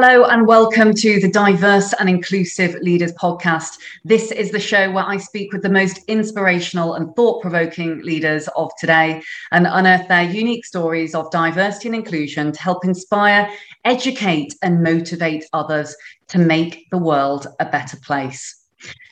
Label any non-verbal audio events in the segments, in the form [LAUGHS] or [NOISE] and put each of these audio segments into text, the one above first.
Hello and welcome to the Diverse and Inclusive Leaders podcast. This is the show where I speak with the most inspirational and thought provoking leaders of today and unearth their unique stories of diversity and inclusion to help inspire, educate, and motivate others to make the world a better place.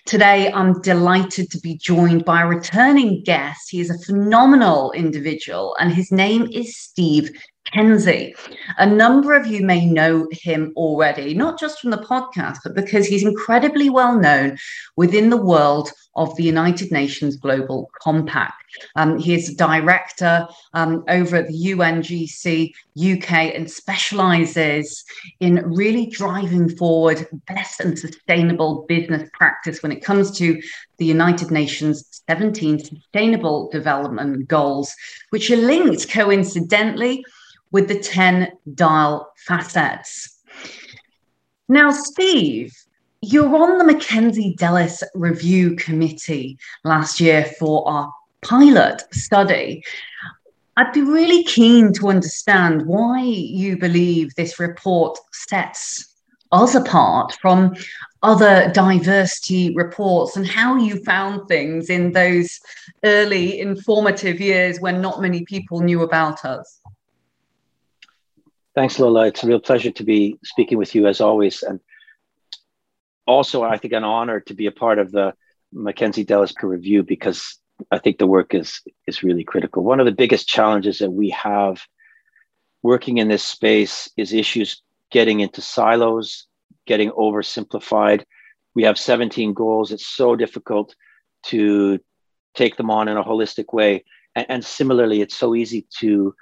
Today, I'm delighted to be joined by a returning guest. He is a phenomenal individual, and his name is Steve Kenzie. A number of you may know him already, not just from the podcast, but because he's incredibly well known within the world of the United Nations Global Compact. Um, he is a director um, over at the UNGC UK and specializes in really driving forward best and sustainable business practice when it comes to the United Nations 17 Sustainable Development Goals, which are linked coincidentally with the 10 dial facets. Now, Steve, you're on the Mackenzie Delis Review Committee last year for our pilot study. I'd be really keen to understand why you believe this report sets us apart from other diversity reports and how you found things in those early informative years when not many people knew about us. Thanks, Lola. It's a real pleasure to be speaking with you as always. And also, I think an honor to be a part of the Mackenzie Delis Review because I think the work is, is really critical. One of the biggest challenges that we have working in this space is issues getting into silos, getting oversimplified. We have 17 goals. It's so difficult to take them on in a holistic way. And, and similarly, it's so easy to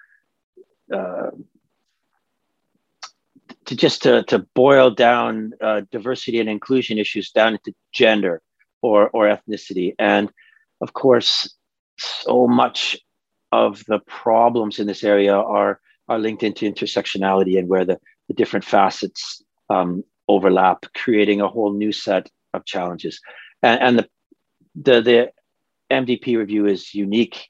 uh, to just to, to boil down uh, diversity and inclusion issues down into gender or, or ethnicity. And of course, so much of the problems in this area are, are linked into intersectionality and where the, the different facets um, overlap, creating a whole new set of challenges. And, and the, the, the MDP review is unique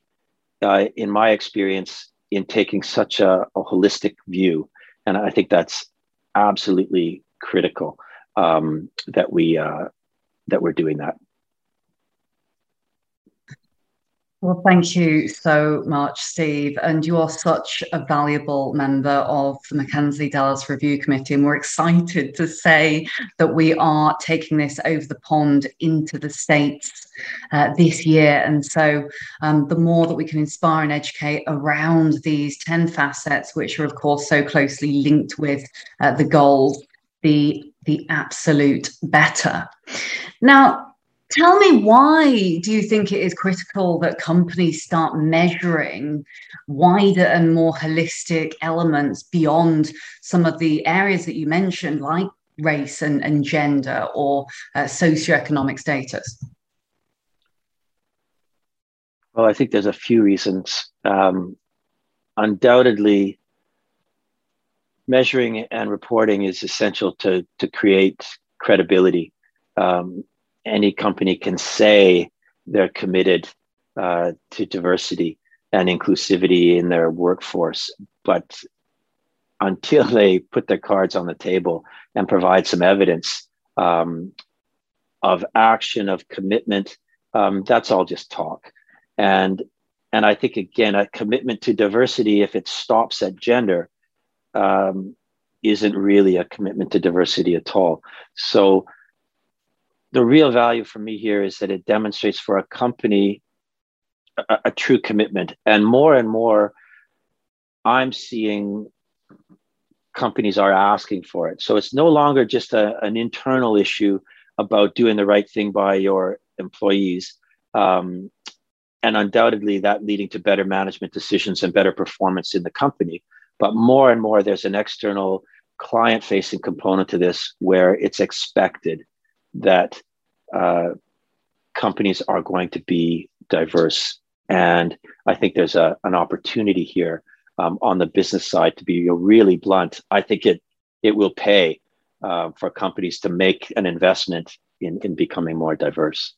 uh, in my experience in taking such a, a holistic view. And I think that's absolutely critical um, that we uh, that we're doing that. Well, thank you so much, Steve. And you are such a valuable member of the Mackenzie Delis Review Committee. And we're excited to say that we are taking this over the pond into the States uh, this year. And so um, the more that we can inspire and educate around these 10 facets, which are, of course, so closely linked with uh, the goals, the, the absolute better. Now, Tell me why do you think it is critical that companies start measuring wider and more holistic elements beyond some of the areas that you mentioned, like race and, and gender or uh, socioeconomic status? Well, I think there's a few reasons. Um, undoubtedly, measuring and reporting is essential to, to create credibility. Um, any company can say they're committed uh, to diversity and inclusivity in their workforce, but until they put their cards on the table and provide some evidence um, of action, of commitment, um, that's all just talk. And and I think again, a commitment to diversity, if it stops at gender, um, isn't really a commitment to diversity at all. So the real value for me here is that it demonstrates for a company a, a true commitment. And more and more, I'm seeing companies are asking for it. So it's no longer just a, an internal issue about doing the right thing by your employees. Um, and undoubtedly that leading to better management decisions and better performance in the company. But more and more, there's an external client facing component to this where it's expected that uh, companies are going to be diverse. And I think there's a, an opportunity here um, on the business side to be really blunt. I think it, it will pay uh, for companies to make an investment in, in becoming more diverse.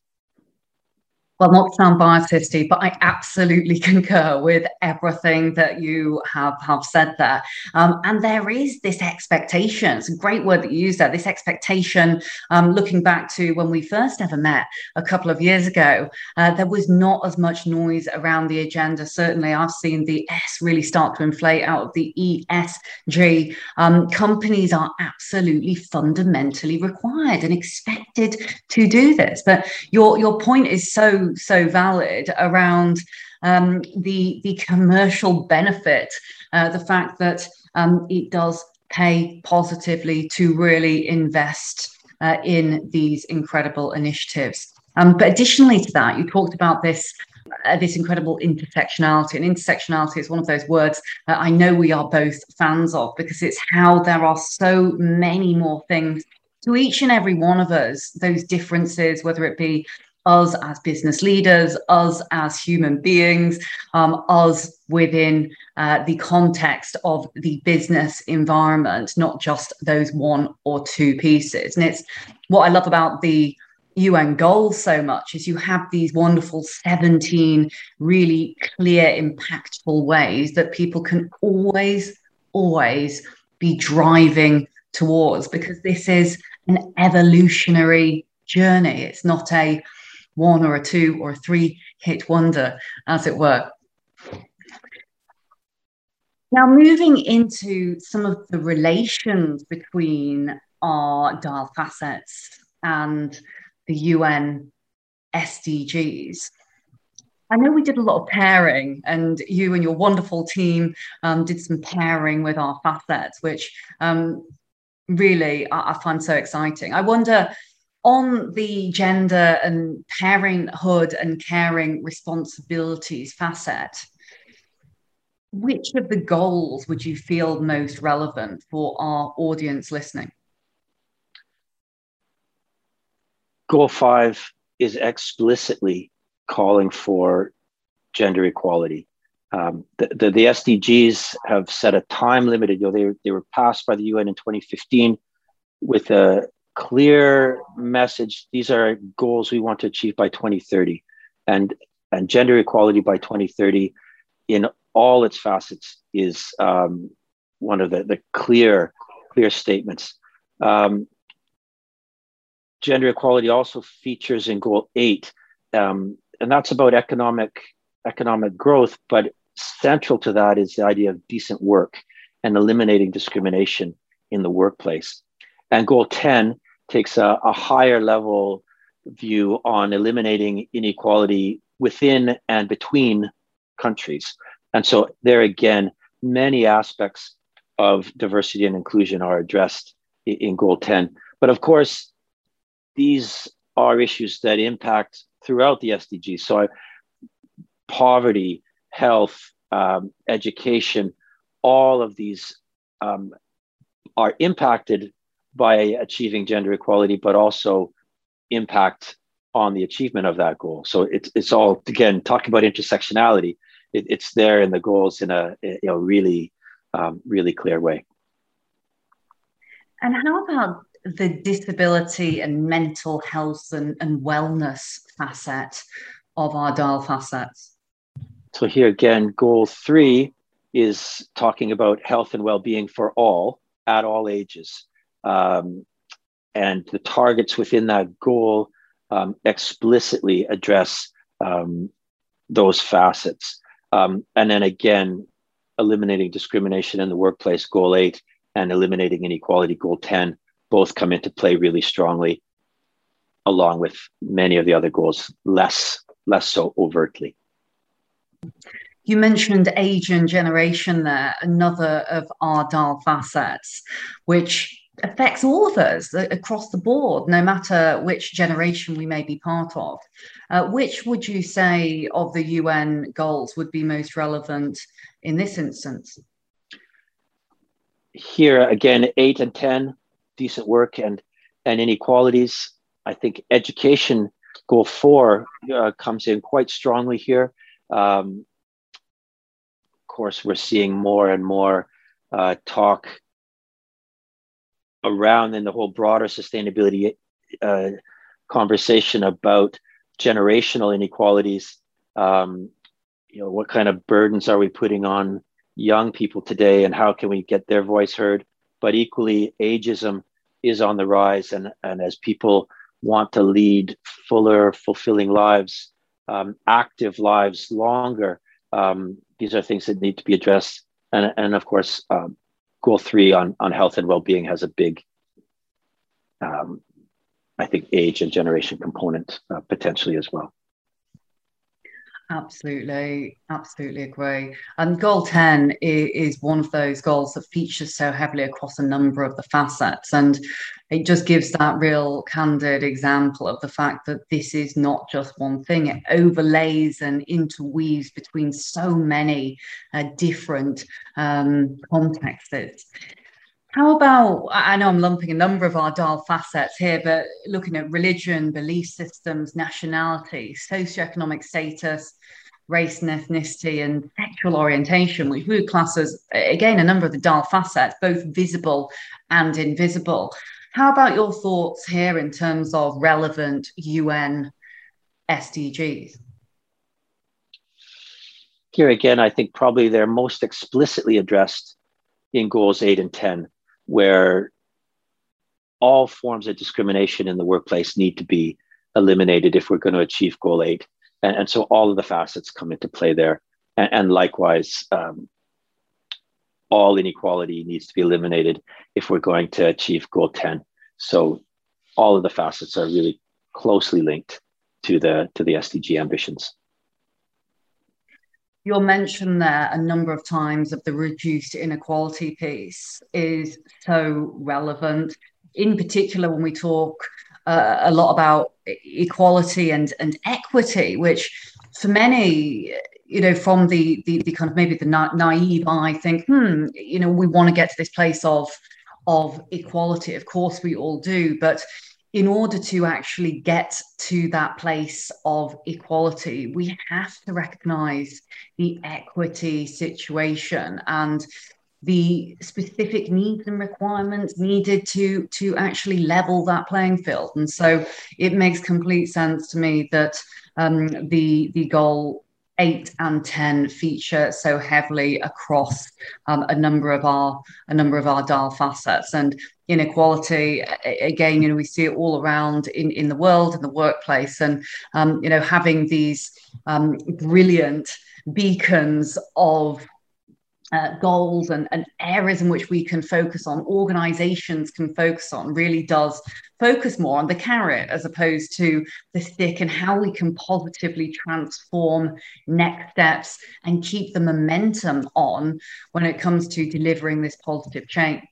Well, not sound biased, but I absolutely [LAUGHS] concur with everything that you have, have said there. Um, and there is this expectation, it's a great word that you use there, this expectation, um, looking back to when we first ever met a couple of years ago, uh, there was not as much noise around the agenda. Certainly, I've seen the S really start to inflate out of the ESG. Um, companies are absolutely fundamentally required and expected to do this. But your, your point is so so valid around um, the the commercial benefit, uh, the fact that um, it does pay positively to really invest uh, in these incredible initiatives. Um, but additionally to that, you talked about this uh, this incredible intersectionality. And intersectionality is one of those words I know we are both fans of because it's how there are so many more things to each and every one of us, those differences, whether it be us as business leaders, us as human beings, um, us within uh, the context of the business environment, not just those one or two pieces. And it's what I love about the UN goals so much is you have these wonderful 17 really clear, impactful ways that people can always, always be driving towards because this is an evolutionary journey. It's not a one or a two or a three hit wonder, as it were. Now, moving into some of the relations between our dial facets and the UN SDGs. I know we did a lot of pairing, and you and your wonderful team um, did some pairing with our facets, which um, really I, I find so exciting. I wonder on the gender and parenthood and caring responsibilities facet, which of the goals would you feel most relevant for our audience listening? Goal five is explicitly calling for gender equality. Um, the, the, the, SDGs have set a time limited, you know, they, they were passed by the UN in 2015 with a, clear message. These are goals we want to achieve by 2030, and and gender equality by 2030 in all its facets is um, one of the, the clear clear statements. Um, gender equality also features in goal eight, um, and that's about economic economic growth. But central to that is the idea of decent work and eliminating discrimination in the workplace. And goal 10 takes a, a higher level view on eliminating inequality within and between countries. And so, there again, many aspects of diversity and inclusion are addressed in Goal 10. But of course, these are issues that impact throughout the SDGs. So, poverty, health, um, education, all of these um, are impacted by achieving gender equality, but also impact on the achievement of that goal. So it's it's all again talking about intersectionality. It, it's there in the goals in a you know really um, really clear way. And how about the disability and mental health and, and wellness facet of our dial facets? So here again, goal three is talking about health and well-being for all at all ages. Um, and the targets within that goal um, explicitly address um, those facets. Um, and then again, eliminating discrimination in the workplace, goal eight, and eliminating inequality, goal 10, both come into play really strongly, along with many of the other goals, less, less so overtly. You mentioned age and generation there, another of our DIAL facets, which affects all of us across the board, no matter which generation we may be part of. Uh, which would you say of the UN goals would be most relevant in this instance? Here again, eight and 10, decent work and, and inequalities. I think education goal four uh, comes in quite strongly here. Um, of course, we're seeing more and more uh, talk around in the whole broader sustainability uh, conversation about generational inequalities. Um, you know, what kind of burdens are we putting on young people today, and how can we get their voice heard? But equally, ageism is on the rise, and and as people want to lead fuller, fulfilling lives, um, active lives longer, um, these are things that need to be addressed. And and of course, um, goal three on on health and well being has a big um, I think, age and generation component uh, potentially as well. Absolutely, absolutely agree. And goal 10 is, one of those goals that features so heavily across a number of the facets. And it just gives that real candid example of the fact that this is not just one thing, it overlays and interweaves between so many uh, different um, contexts. How about, I know I'm lumping a number of our DIAL facets here, but looking at religion, belief systems, nationality, socioeconomic status, race and ethnicity, and sexual orientation, which we would class as, again, a number of the DIAL facets, both visible and invisible. How about your thoughts here in terms of relevant UN SDGs? Here again, I think probably they're most explicitly addressed in goals eight and 10 where all forms of discrimination in the workplace need to be eliminated if we're going to achieve goal eight. And, and so all of the facets come into play there. And, and likewise, um, all inequality needs to be eliminated if we're going to achieve goal 10. So all of the facets are really closely linked to the to the SDG ambitions your mention there a number of times of the reduced inequality piece is so relevant, in particular when we talk uh, a lot about equality and, and equity, which for many, you know, from the, the, the kind of maybe the na- naive eye think, hmm, you know, we want to get to this place of of equality. Of course, we all do, but in order to actually get to that place of equality, we have to recognize the equity situation and the specific needs and requirements needed to to actually level that playing field. And so it makes complete sense to me that um, the the goal eight and 10 feature so heavily across um, a number of our a number of our DIAL facets. And inequality again you know we see it all around in in the world in the workplace. And um, you know having these um, brilliant beacons of uh, goals and, and areas in which we can focus on, organizations can focus on, really does focus more on the carrot as opposed to the stick and how we can positively transform next steps and keep the momentum on when it comes to delivering this positive change.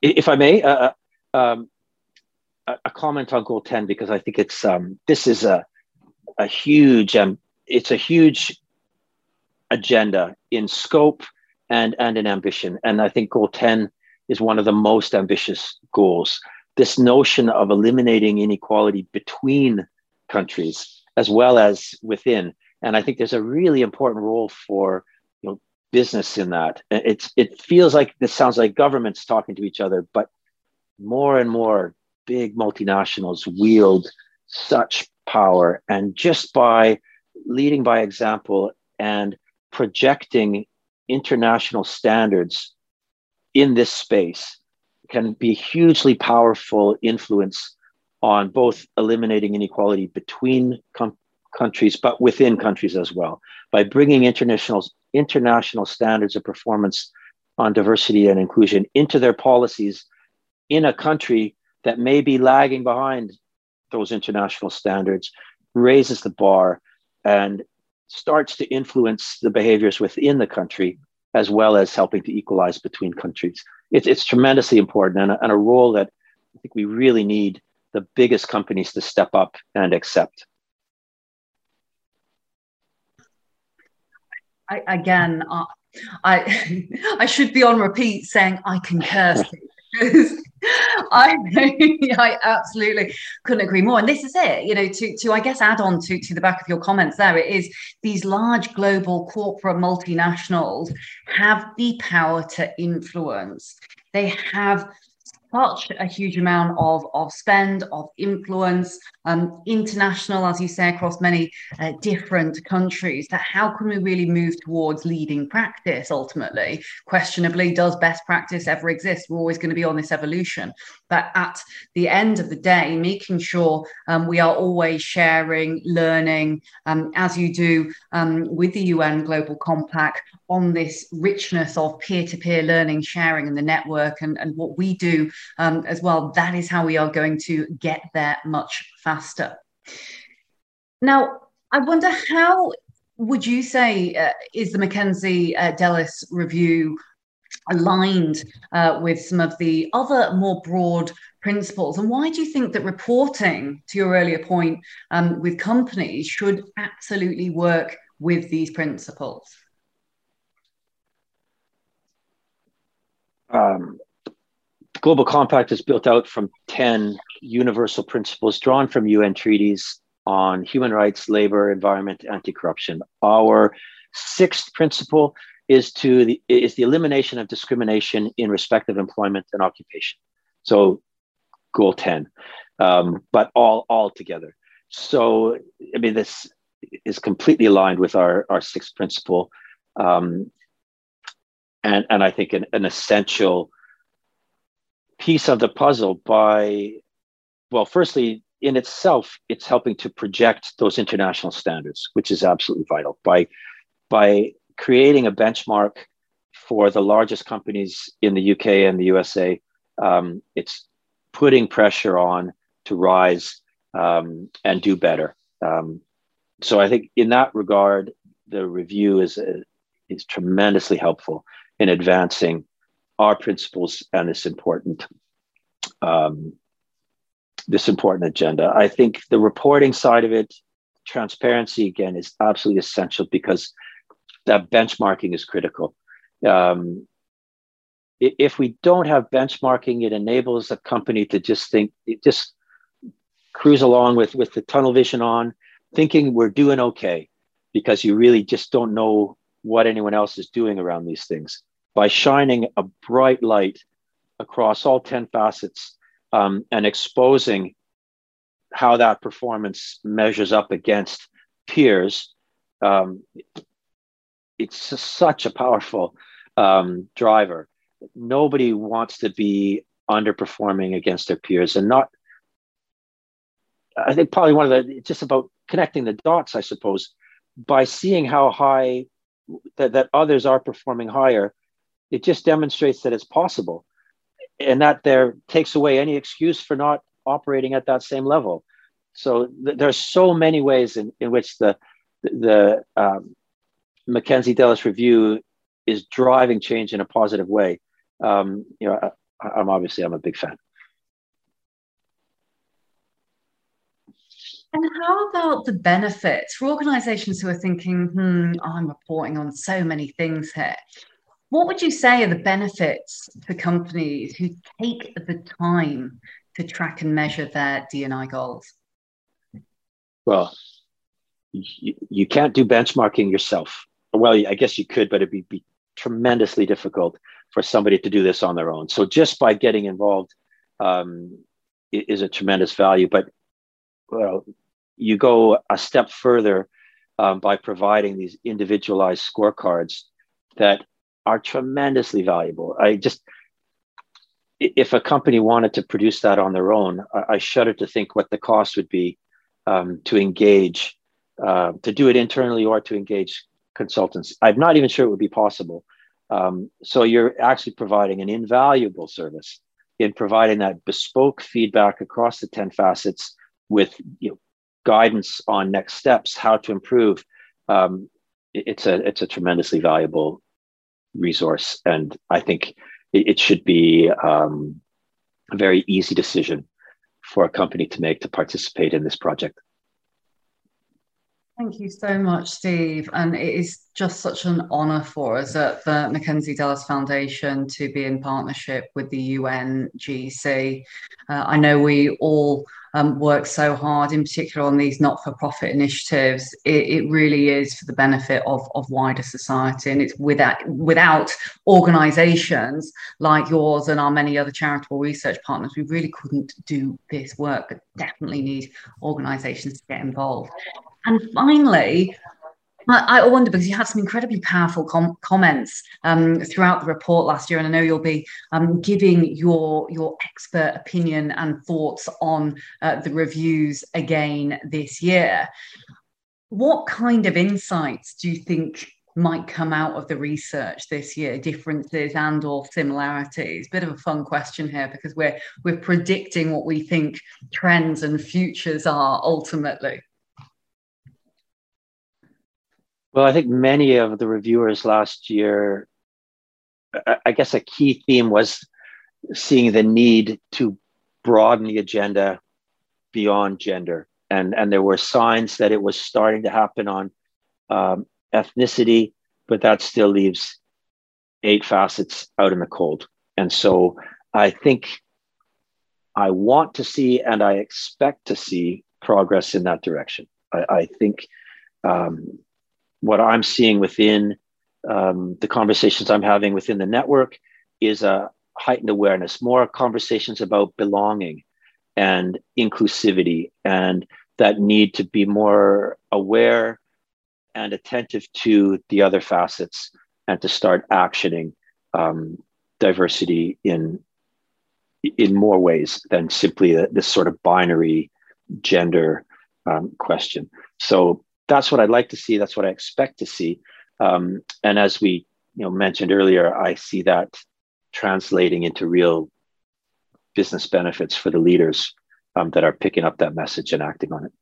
If I may, uh, uh um, a comment on goal 10 because I think it's um, this is a, a huge um, it's a huge agenda in scope and and in ambition. And I think goal 10 is one of the most ambitious goals. This notion of eliminating inequality between countries as well as within. And I think there's a really important role for you know business in that. It's it feels like this sounds like governments talking to each other, but more and more big multinationals wield such power and just by leading by example and projecting international standards in this space can be hugely powerful influence on both eliminating inequality between com- countries but within countries as well. By bringing international international standards of performance on diversity and inclusion into their policies in a country that may be lagging behind those international standards raises the bar and starts to influence the behaviors within the country as well as helping to equalize between countries. It's, it's tremendously important and a, and a role that I think we really need the biggest companies to step up and accept. I, again, uh, I [LAUGHS] I should be on repeat saying I concur [LAUGHS] [LAUGHS] I [LAUGHS] I absolutely couldn't agree more. And this is it, you know, to to I guess add on to to the back of your comments there, it is these large global corporate multinationals have the power to influence. They have such a huge amount of, of spend, of influence, um, international, as you say, across many uh, different countries, that how can we really move towards leading practice ultimately? Questionably, does best practice ever exist? We're always going to be on this evolution. But at the end of the day, making sure um, we are always sharing, learning, um, as you do um, with the UN Global Compact on this richness of peer to peer learning, sharing, and the network, and, and what we do um, as well. That is how we are going to get there much faster. Now, I wonder how would you say uh, is the Mackenzie uh, Delis review aligned uh, with some of the other more broad principles? And why do you think that reporting, to your earlier point, um, with companies should absolutely work with these principles? Um, Global Compact is built out from 10 universal principles drawn from UN treaties on human rights, labor, environment, anti-corruption. Our sixth principle is to the is the elimination of discrimination in respect of employment and occupation. So goal 10. Um, but all all together. So I mean this is completely aligned with our, our sixth principle. Um, and, and I think an, an essential piece of the puzzle by, well, firstly, in itself, it's helping to project those international standards, which is absolutely vital. By, by creating a benchmark for the largest companies in the UK and the USA, um, it's putting pressure on to rise um, and do better. Um, so I think in that regard, the review is uh, is tremendously helpful in advancing our principles and this important um, this important agenda. I think the reporting side of it, transparency again, is absolutely essential because that benchmarking is critical. Um, if we don't have benchmarking, it enables a company to just think, just cruise along with with the tunnel vision on, thinking we're doing okay, because you really just don't know what anyone else is doing around these things by shining a bright light across all 10 facets um, and exposing how that performance measures up against peers, um, it's such a powerful um, driver. Nobody wants to be underperforming against their peers and not. I think probably one of the, it's just about connecting the dots, I suppose, by seeing how high that, that others are performing higher it just demonstrates that it's possible and that there takes away any excuse for not operating at that same level. So th- there's so many ways in, in which the the um, mackenzie delis review is driving change in a positive way. Um, you know I, i'm obviously i'm a big fan. And how about the benefits? For organizations who are thinking, hmm, I'm reporting on so many things here? What would you say are the benefits for companies who take the time to track and measure their D&I goals? Well, you, you can't do benchmarking yourself. Well, I guess you could, but it'd be, be tremendously difficult for somebody to do this on their own. So just by getting involved um, is a tremendous value. But well, you go a step further um, by providing these individualized scorecards that are tremendously valuable. I just, if a company wanted to produce that on their own, I, I shudder to think what the cost would be um, to engage, uh, to do it internally or to engage consultants. I'm not even sure it would be possible. Um, so you're actually providing an invaluable service in providing that bespoke feedback across the 10 facets with you know, guidance on next steps, how to improve. Um, it's a it's a tremendously valuable resource. And I think it, it should be um, a very easy decision for a company to make to participate in this project. Thank you so much, Steve. And it is just such an honour for us at the Mackenzie Delis Foundation to be in partnership with the UNGC. Uh, I know we all um, work so hard, in particular on these not for profit initiatives. It, it, really is for the benefit of, of wider society. And it's without, without organisations like yours and our many other charitable research partners, we really couldn't do this work, but definitely need organisations to get involved. And finally, I, wonder because you had some incredibly powerful com- comments um, throughout the report last year, and I know you'll be um, giving your your expert opinion and thoughts on uh, the reviews again this year. What kind of insights do you think might come out of the research this year? Differences and or similarities? Bit of a fun question here because we're we're predicting what we think trends and futures are ultimately well, I think many of the reviewers last year, I guess a key theme was seeing the need to broaden the agenda beyond gender. And, and there were signs that it was starting to happen on um, ethnicity, but that still leaves eight facets out in the cold. And so I think I want to see and I expect to see progress in that direction. I, I think um, what I'm seeing within um, the conversations I'm having within the network is a heightened awareness, more conversations about belonging and inclusivity and that need to be more aware and attentive to the other facets and to start actioning um, diversity in in more ways than simply this sort of binary gender um, question. So that's what I'd like to see. That's what I expect to see. Um, and as we you know mentioned earlier, I see that translating into real business benefits for the leaders um, that are picking up that message and acting on it.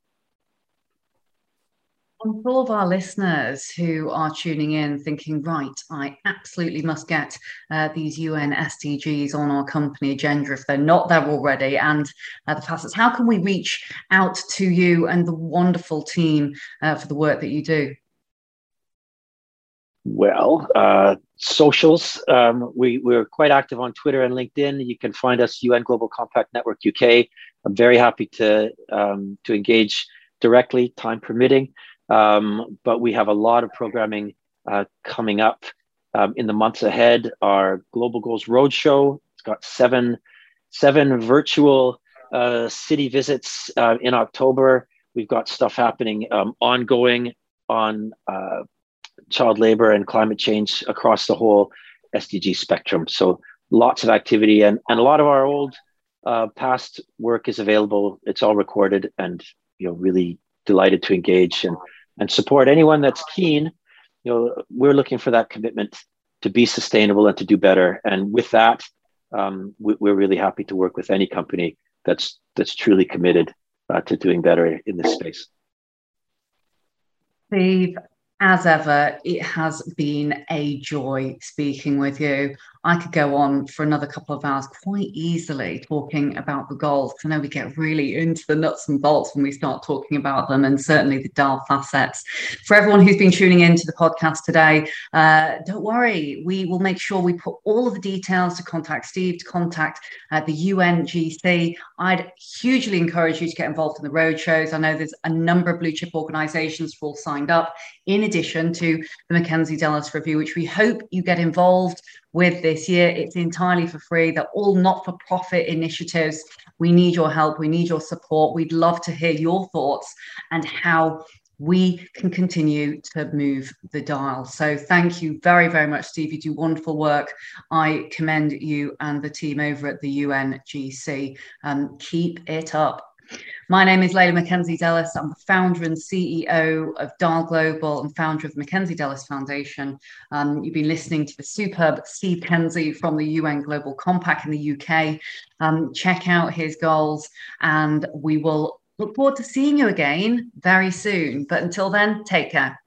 And for all of our listeners who are tuning in thinking, right, I absolutely must get uh, these UN SDGs on our company agenda if they're not there already, and uh, the facets, how can we reach out to you and the wonderful team uh, for the work that you do? Well, uh, socials. Um, we, we're quite active on Twitter and LinkedIn. You can find us UN Global Compact Network UK. I'm very happy to, um, to engage directly, time permitting. Um, but we have a lot of programming uh, coming up um, in the months ahead. Our Global Goals Roadshow, it's got seven, seven virtual uh, city visits uh, in October. We've got stuff happening um, ongoing on uh, child labor and climate change across the whole SDG spectrum. So lots of activity and, and a lot of our old uh, past work is available. It's all recorded and you know really delighted to engage and and support anyone that's keen. You know, we're looking for that commitment to be sustainable and to do better. And with that, um, we, are really happy to work with any company that's that's truly committed uh, to doing better in this space. Steve, as ever, it has been a joy speaking with you. I could go on for another couple of hours quite easily talking about the goals. I know we get really into the nuts and bolts when we start talking about them, and certainly the DIAL facets. For everyone who's been tuning in to the podcast today, uh, don't worry, we will make sure we put all of the details to contact Steve, to contact uh, the UNGC. I'd hugely encourage you to get involved in the roadshows. I know there's a number of blue chip organizations who all signed up, in addition to the Mackenzie Delis Review, which we hope you get involved with this year. It's entirely for free. They're all not for profit initiatives. We need your help. We need your support. We'd love to hear your thoughts and how we can continue to move the dial. So thank you very, very much, Steve. You do wonderful work. I commend you and the team over at the UNGC. Um, keep it up. My name is Layla Mackenzie Delis. I'm the founder and CEO of DIAL Global and founder of the Mackenzie Delis Foundation. Um, you've been listening to the superb Steve Kenzie from the UN Global Compact in the UK. Um, check out his goals, and we will look forward to seeing you again very soon. But until then, take care.